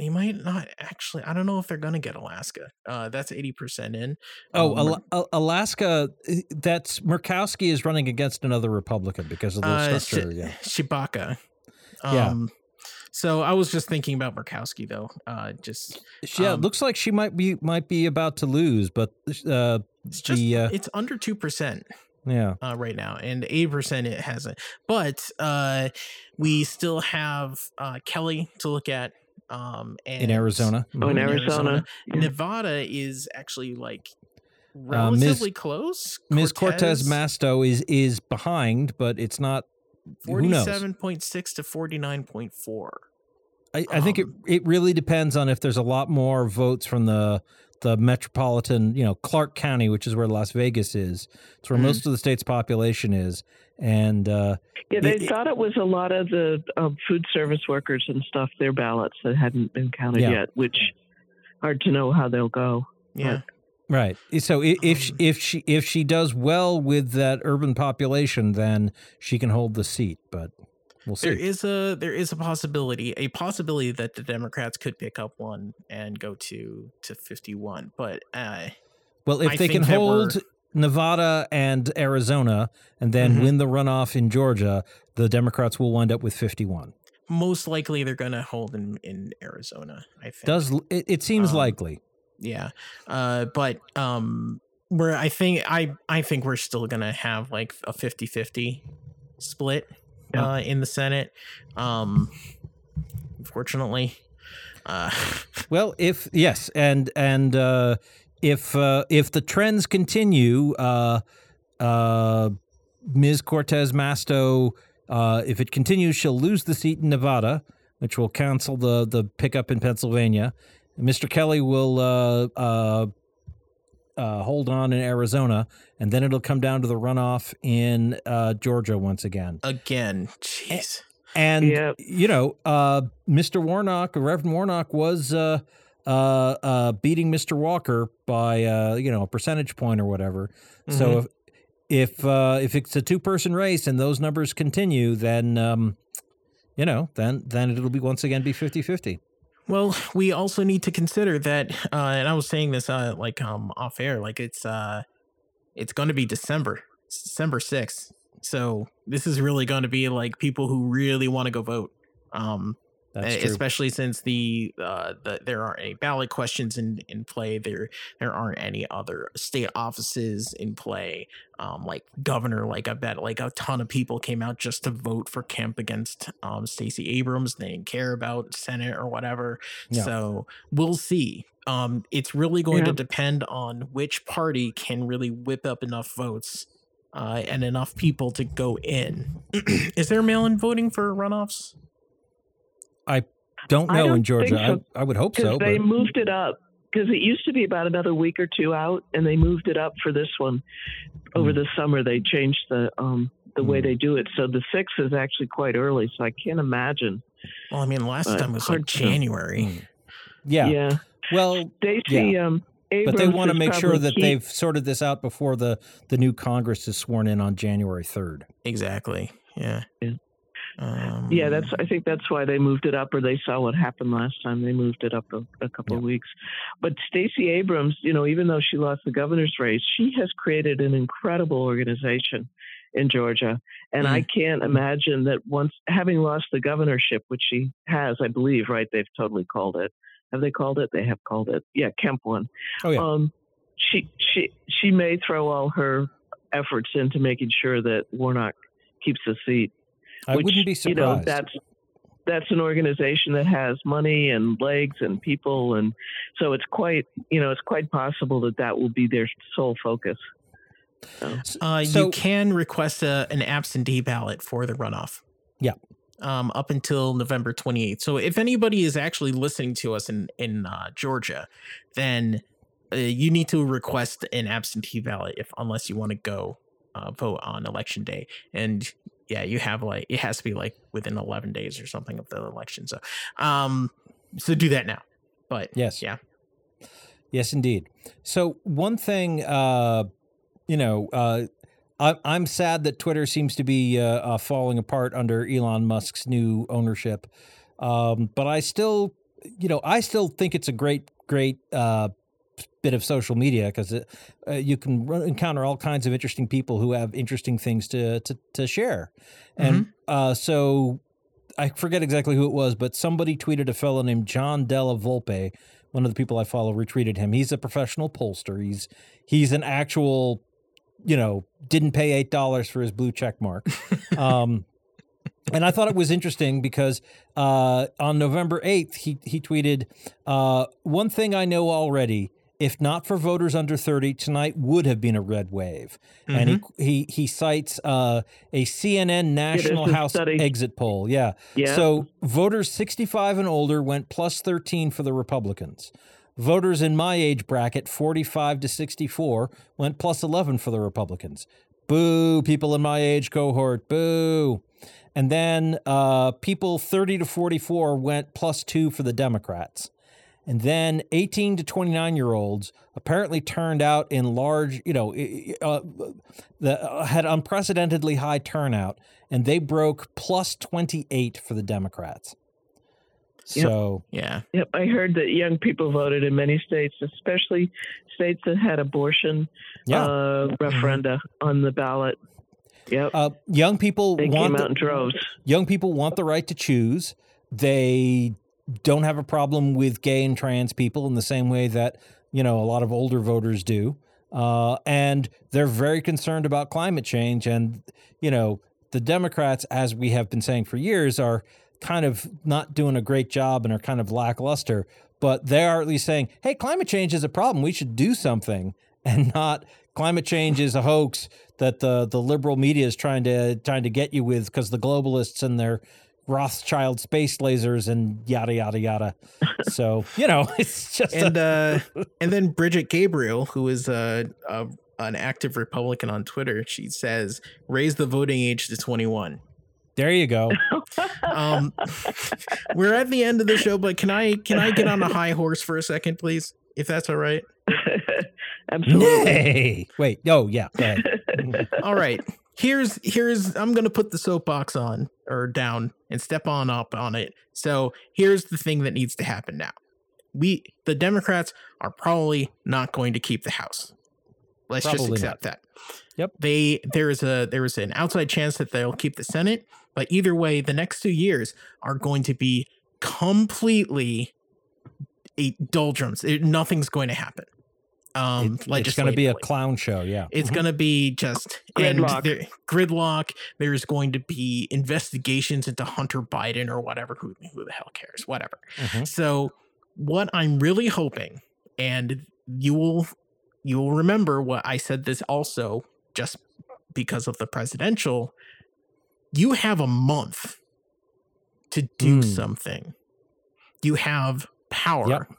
they might not actually i don't know if they're gonna get alaska uh that's 80% in Oh, Um, Al- Alaska. uh, That's Murkowski is running against another Republican because of the Uh, structure. Shi- yeah. [laughs] Tshibaka. Yeah. Um, So I was just thinking about Murkowski though. Uh, just Yeah, um, it looks like she might be might be about to lose, but uh, it's just the uh, it's under two percent yeah, uh, right now, and eight percent it hasn't. But uh, we still have uh, Kelly to look at. Um, and in Arizona. Oh, in Mhm. Arizona. Yeah. Nevada is actually like Uh, Ms. relatively close. Ms. Cortez Masto is is behind, but it's not. Forty-seven point six to forty-nine point four. I, I think it Um, it really depends on if there's a lot more votes from the the metropolitan, you know, Clark County, which is where Las Vegas is. It's where Mhm. most of the state's population is, and uh, Yeah, they It- it- thought it was a lot of the uh, food service workers and stuff, their ballots that hadn't been counted Yeah. yet, which hard to know how they'll go. Yeah. right. So i- if she, Um, if she if she does well with that urban population, then she can hold the seat. But we'll see. There is a there is a possibility, a possibility that the Democrats could pick up one and go to to fifty one. But uh, Well, if I they can think that we're- hold, Nevada and Arizona, and then Mhm. win the runoff in Georgia, the Democrats will wind up with 51. Most likely they're going to hold in, in Arizona, I think. Does it, it seems Um, likely? yeah. Uh, but um, we're, I think, I, I think we're still going to have like a 50 50 split Yeah. uh, in the Senate. Um, unfortunately. Uh, [laughs] Well, if yes, and and uh, if uh, if the trends continue, uh, uh, Ms. Cortez Masto, uh, if it continues, she'll lose the seat in Nevada, which will cancel the the pickup in Pennsylvania. Mr. Kelly will uh, uh, uh, hold on in Arizona, and then it'll come down to the runoff in uh, Georgia once again. again, jeez. And Yep. you know, uh, Mr. Warnock, Reverend Warnock, was uh, uh, uh, beating Mr. Walker by uh, you know a percentage point or whatever. So if if uh, if it's a two person race and those numbers continue, then um, you know, then then it'll be once again be 50-50. Well, we also need to consider that, uh, and I was saying this uh, like um off air, like it's uh, it's going to be December, December sixth. So this is really going to be like people who really want to go vote. Um. Especially since the uh the, there aren't any ballot questions in in play. There there aren't any other state offices in play. Um, like governor, like I bet like a ton of people came out just to vote for Kemp against um Stacey Abrams. They didn't care about Senate or whatever. Yeah. So we'll see. Um, it's really going to depend on which party can really whip up enough votes. Uh, and enough people to go in. [clears throat] Is there mail-in voting for runoffs? Don't know in don't Georgia. so, I, I would hope so. they But moved it up because it used to be about another week or two out, and they moved it up for this one over Hmm. the summer. They changed the um the way Hmm. they do it, so the sixth is actually quite early. So I can't imagine. Well, I mean, last Uh, time was like January. Mm. yeah. Yeah, Well, Stacey. Um, but they want to make sure that key- they've sorted this out before the the new Congress is sworn in on January 3rd. Exactly. Yeah. Yeah. Um, Yeah, that's. I think that's why they moved it up, or they saw what happened last time. They moved it up a, a couple of weeks. But Stacey Abrams, you know, even though she lost the governor's race, she has created an incredible organization in Georgia, and I can't imagine that once having lost the governorship, which she has, I believe, right? They've totally called it. Have they called it? They have called it. Yeah, Kemp won. Oh yeah. Um, she she she may throw all her efforts into making sure that Warnock keeps the seat I which, wouldn't be You know, surprised. that's that's an organization that has money and legs and people, and so it's quite you know it's quite possible that that will be their sole focus. Uh, So- you can request a, an absentee ballot for the runoff. Yeah. Um, up until November 28th. So if anybody is actually listening to us in in uh, Georgia, then uh, you need to request an absentee ballot if unless you want to go uh, vote on election day. And yeah, you have like it has to be like within 11 days or something of the election. So, um, so do that now. But Yes. yeah. Yes, indeed. So one thing, uh, you know, uh, I, I'm sad that Twitter seems to be uh, uh, falling apart under Elon Musk's new ownership. Um, but I still, you know, I still think it's a great, great uh, bit of social media because uh, you can run, encounter all kinds of interesting people who have interesting things to to, to share. And uh, so I forget exactly who it was, but somebody tweeted a fellow named John Della Volpe. One of the people I follow retweeted him. He's a professional pollster. He's he's an actual, you know, didn't pay eight dollars for his blue check mark. Um, and I thought it was interesting because uh, on November eighth, he he tweeted, uh, "One thing I know already." If not for voters under 30, tonight would have been a red wave. And he, he he cites uh, a CNN National a House study. exit poll. Yeah. Yeah. So voters 65 and older went plus 13 for the Republicans. Voters in my age bracket, 45 to 64, went plus 11 for the Republicans. Boo, people in my age cohort, boo. And then uh, people 30 to 44 went plus two for the Democrats. And then 18 to 29 year olds apparently turned out in large, you know, i- i- uh, the, uh, had unprecedentedly high turnout, and they broke plus 28 for the Democrats. Yep. So Yeah. Yep, I heard that young people voted in many states, especially states that had abortion yeah, uh, referenda on the ballot. Yep, uh, young people they want came the- out in droves. young people want the right to choose. They don't have a problem with gay and trans people in the same way that you know a lot of older voters do, uh, and they're very concerned about climate change. And you know the Democrats, as we have been saying for years, are kind of not doing a great job and are kind of lackluster. But they are at least saying, "Hey, climate change is a problem. We should do something," [laughs] and not climate change is a hoax that the the liberal media is trying to trying to get you with because the globalists and their Rothschild space lasers and yada yada yada. So you know, [laughs] it's just And a, uh [laughs] and then Brigitte Gabriel, who is a, a an active Republican on Twitter, she says raise the voting age to 21. there you go. [laughs] Um we're at the end of the show, but can I can I get on a high horse for a second, please? If that's all right. Absolutely. Nay. Wait. Oh yeah. Go ahead. All right. Here's here's I'm gonna put the soapbox on or down and step on up on it. So here's the thing that needs to happen now. We the Democrats are probably not going to keep the House. Let's just Probably accept that. Yep. They there is a there is an outside chance that they'll keep the Senate, but either way, the next two years are going to be completely a doldrums. It, nothing's going to happen. Um, It- it's going to be a clown show. Yeah. It's going to be just Gridlock. there- gridlock. There's going to be investigations into Hunter Biden or whatever. Who, who the hell cares? Whatever. Mhm. So, what I'm really hoping, and you will you will remember what I said this also just because of the presidential. You have a month to do Mm. something. You have power. Yep.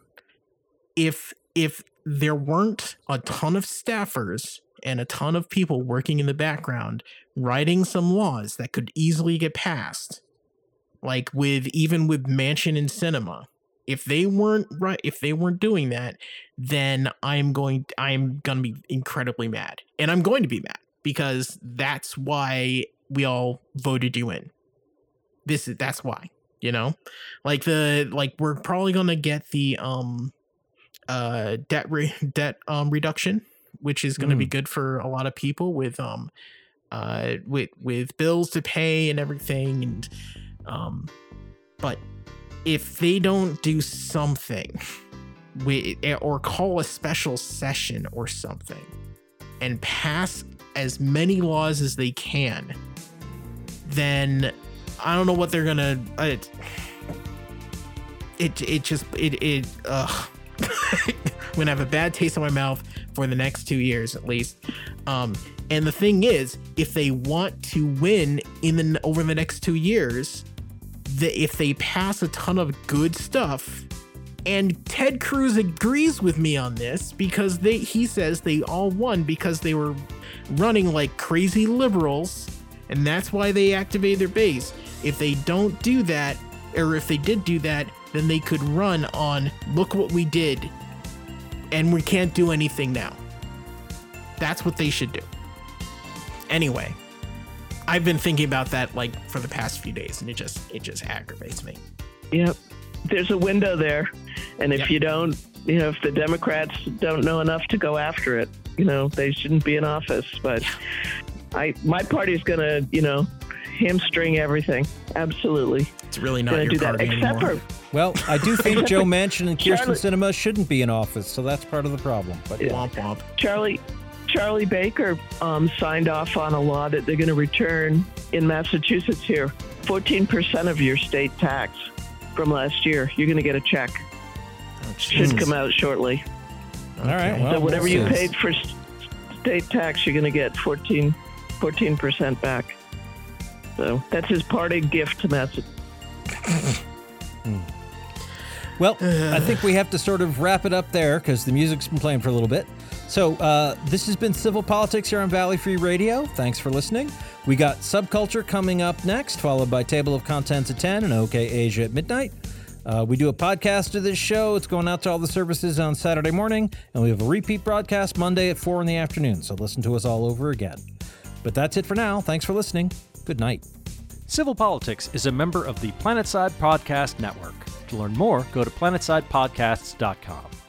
If if there weren't a ton of staffers and a ton of people working in the background writing some laws that could easily get passed, like with even with Manchin and Sinema, if they weren't right, if they weren't doing that, then I'm going, I'm gonna be incredibly mad, and I'm going to be mad because that's why we all voted you in. This is that's why, you know, like the like we're probably gonna get the um uh debt re- [laughs] debt um reduction which is going to be good for a lot of people with um uh with with bills to pay and everything and um but if they don't do something with or call a special session or something and pass as many laws as they can then i don't know what they're gonna it [sighs] it, it just it it ugh [laughs] gonna have a bad taste in my mouth for the next two years at least. Um, and the thing is, if they want to win in the over the next two years, that if they pass a ton of good stuff, and Ted Cruz agrees with me on this because they he says they all won because they were running like crazy liberals, and that's why they activated their base. If they don't do that, or if they did do that, then they could run on look what we did and we can't do anything now. That's what they should do. Anyway, I've been thinking about that like for the past few days and it just it just aggravates me. Yep. There's a window there. And if Yep. you don't, you know, if the Democrats don't know enough to go after it, you know, they shouldn't be in office. But I, my party's going to, you know, hamstring everything. Absolutely. It's really not Going to your do that. party Except anymore. for, Well, I do think [laughs] Joe Manchin and Kyrsten Charlotte- Sinema shouldn't be in office, so that's part of the problem. But yeah. Womp womp. Charlie Charlie Baker um, signed off on a law that they're going to return in Massachusetts here 14% of your state tax from last year. You're going to get a check. Oh, Should Jesus. come out shortly. All right. Okay. Well, so whatever you see. paid for s- state tax, you're going to get 14 percent back. So that's his party gift to Massachusetts. Well, I think we have to sort of wrap it up there because the music's been playing for a little bit. So uh, this has been Civil Politics here on Valley Free Radio. Thanks for listening. We got Subculture coming up next, followed by Table of Contents at 10 and OK Asia at midnight. Uh, we do a podcast of this show. It's going out to all the services on Saturday morning, and we have a repeat broadcast Monday at 4 in the afternoon. So listen to us all over again. But that's it for now. Thanks for listening. Good night. Civil Politics is a member of the Planetside Podcast Network. To learn more, go to planetsidepodcasts.com.